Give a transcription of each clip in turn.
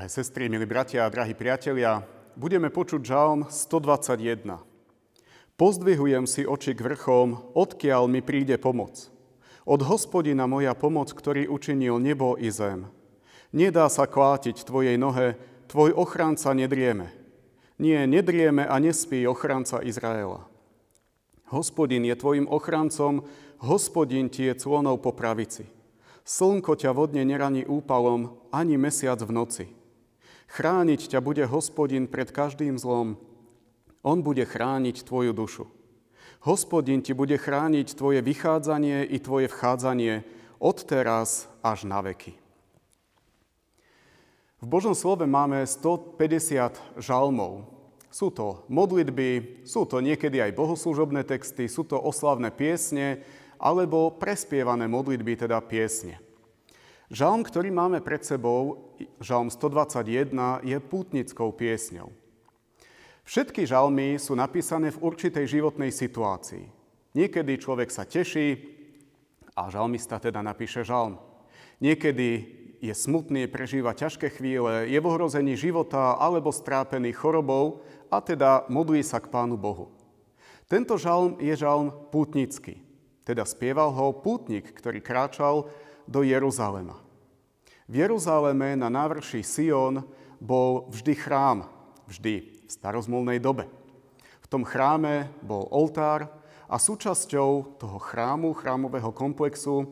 Drahé sestry, milí bratia a drahí priatelia, budeme počuť žalm 121. Pozdvihujem si oči k vrchom, odkiaľ mi príde pomoc. Od hospodina moja pomoc, ktorý učinil nebo i zem. Nedá sa klátiť tvojej nohe, tvoj ochránca nedrieme. Nie, nedrieme a nespí ochránca Izraela. Hospodin je tvojim ochrancom, hospodin ti je clonou po pravici. Slnko ťa vodne neraní úpalom, ani mesiac v noci. Chrániť ťa bude hospodin pred každým zlom, on bude chrániť tvoju dušu. Hospodin ti bude chrániť tvoje vychádzanie i tvoje vchádzanie od teraz až na veky. V Božom slove máme 150 žalmov. Sú to modlitby, sú to niekedy aj bohoslúžobné texty, sú to oslavné piesne alebo prespievané modlitby, teda piesne. Žalm, ktorý máme pred sebou, žalm 121, je pútnickou piesňou. Všetky žalmy sú napísané v určitej životnej situácii. Niekedy človek sa teší a žalmista teda napíše žalm. Niekedy je smutný, prežíva ťažké chvíle, je v ohrození života alebo strápený chorobou a teda modlí sa k Pánu Bohu. Tento žalm je žalm pútnický, teda spieval ho pútnik, ktorý kráčal do Jeruzalema. V Jeruzaleme na návrši Sion bol vždy chrám, vždy v starozmolnej dobe. V tom chráme bol oltár a súčasťou toho chrámu, chrámového komplexu,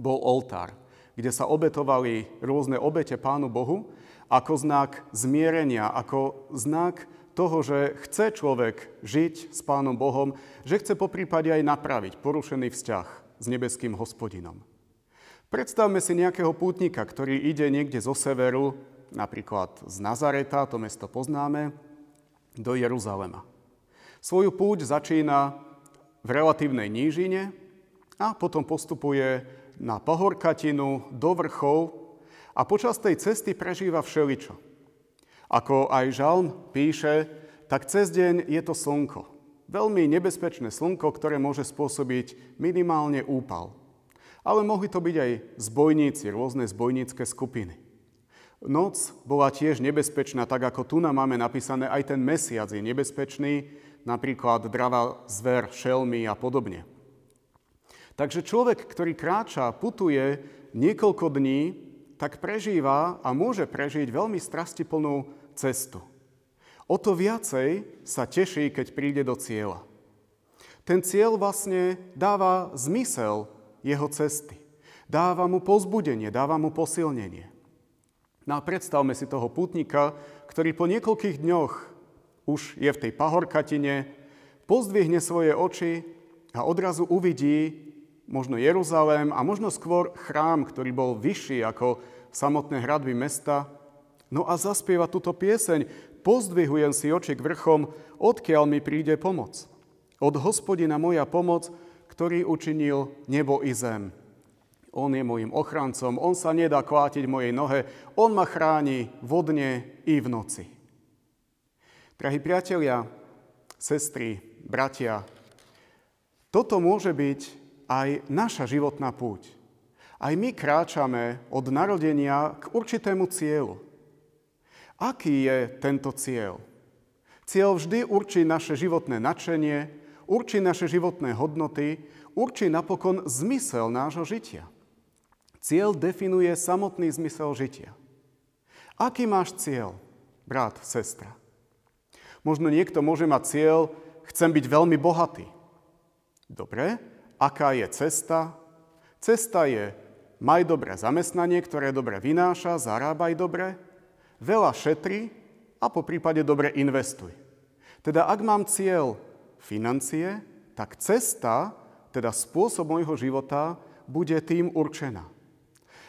bol oltár, kde sa obetovali rôzne obete Pánu Bohu ako znak zmierenia, ako znak toho, že chce človek žiť s Pánom Bohom, že chce po prípade aj napraviť porušený vzťah s nebeským hospodinom. Predstavme si nejakého pútnika, ktorý ide niekde zo severu, napríklad z Nazareta, to mesto poznáme, do Jeruzalema. Svoju púť začína v relatívnej nížine a potom postupuje na pahorkatinu, do vrchov a počas tej cesty prežíva všeličo. Ako aj Žalm píše, tak cez deň je to slnko. Veľmi nebezpečné slnko, ktoré môže spôsobiť minimálne úpal. Ale mohli to byť aj zbojníci, rôzne zbojnícke skupiny. Noc bola tiež nebezpečná, tak ako tu nám máme napísané, aj ten mesiac je nebezpečný, napríklad dravá zver, šelmy a podobne. Takže človek, ktorý kráča, putuje niekoľko dní, tak prežíva a môže prežiť veľmi strastiplnú cestu. O to viacej sa teší, keď príde do cieľa. Ten cieľ vlastne dáva zmysel jeho cesty. Dáva mu pozbudenie, dáva mu posilnenie. No a predstavme si toho putníka, ktorý po niekoľkých dňoch už je v tej pahorkatine, pozdvihne svoje oči a odrazu uvidí možno Jeruzalém a možno skôr chrám, ktorý bol vyšší ako samotné hradby mesta. No a zaspieva túto pieseň, pozdvihujem si oči k vrchom, odkiaľ mi príde pomoc. Od hospodina moja pomoc, ktorý učinil nebo i zem. On je môjim ochrancom, on sa nedá kvátiť mojej nohe, on ma chráni vodne i v noci. Drahí priatelia, sestry, bratia, toto môže byť aj naša životná púť. Aj my kráčame od narodenia k určitému cieľu. Aký je tento cieľ? Cieľ vždy určí naše životné nadšenie, určí naše životné hodnoty, určí napokon zmysel nášho žitia. Cieľ definuje samotný zmysel žitia. Aký máš cieľ, brat, sestra? Možno niekto môže mať cieľ, chcem byť veľmi bohatý. Dobre, aká je cesta? Cesta je, maj dobré zamestnanie, ktoré dobre vynáša, zarábaj dobre, veľa šetri a po prípade dobre investuj. Teda ak mám cieľ financie, tak cesta, teda spôsob môjho života, bude tým určená.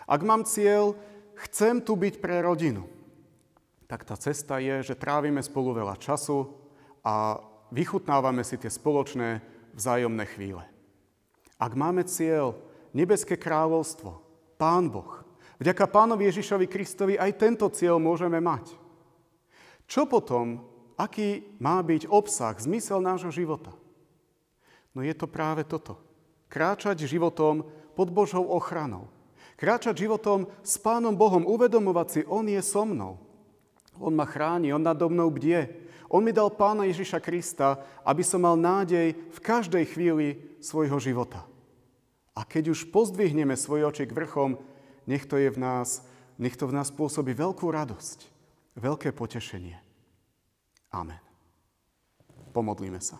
Ak mám cieľ, chcem tu byť pre rodinu, tak tá cesta je, že trávime spolu veľa času a vychutnávame si tie spoločné vzájomné chvíle. Ak máme cieľ, nebeské kráľovstvo, Pán Boh, vďaka Pánovi Ježišovi Kristovi aj tento cieľ môžeme mať. Čo potom, aký má byť obsah, zmysel nášho života? No je to práve toto. Kráčať životom pod Božou ochranou Kráčať životom s Pánom Bohom, uvedomovať si, On je so mnou. On ma chráni, On nado mnou bdie. On mi dal Pána Ježiša Krista, aby som mal nádej v každej chvíli svojho života. A keď už pozdvihneme svoj oči k vrchom, nech to, je v nás, nech to v nás pôsobí veľkú radosť, veľké potešenie. Amen. Pomodlíme sa.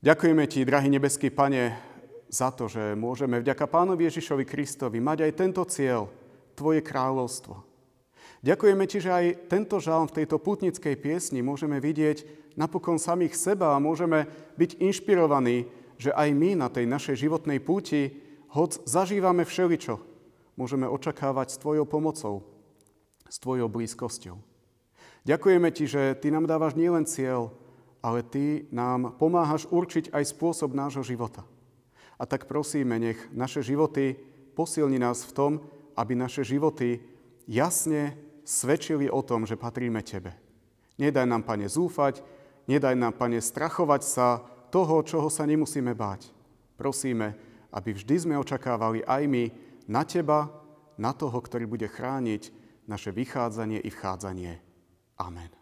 Ďakujeme Ti, drahý nebeský Pane, za to, že môžeme vďaka Pánovi Ježišovi Kristovi mať aj tento cieľ, Tvoje kráľovstvo. Ďakujeme Ti, že aj tento žalm v tejto putnickej piesni môžeme vidieť napokon samých seba a môžeme byť inšpirovaní, že aj my na tej našej životnej púti, hoď zažívame všeličo, môžeme očakávať s Tvojou pomocou, s Tvojou blízkosťou. Ďakujeme Ti, že Ty nám dávaš nielen cieľ, ale Ty nám pomáhaš určiť aj spôsob nášho života. A tak prosíme, nech naše životy posilni nás v tom, aby naše životy jasne svedčili o tom, že patríme Tebe. Nedaj nám, Pane, zúfať, nedaj nám, Pane, strachovať sa toho, čoho sa nemusíme báť. Prosíme, aby vždy sme očakávali aj my na Teba, na toho, ktorý bude chrániť naše vychádzanie i vchádzanie. Amen.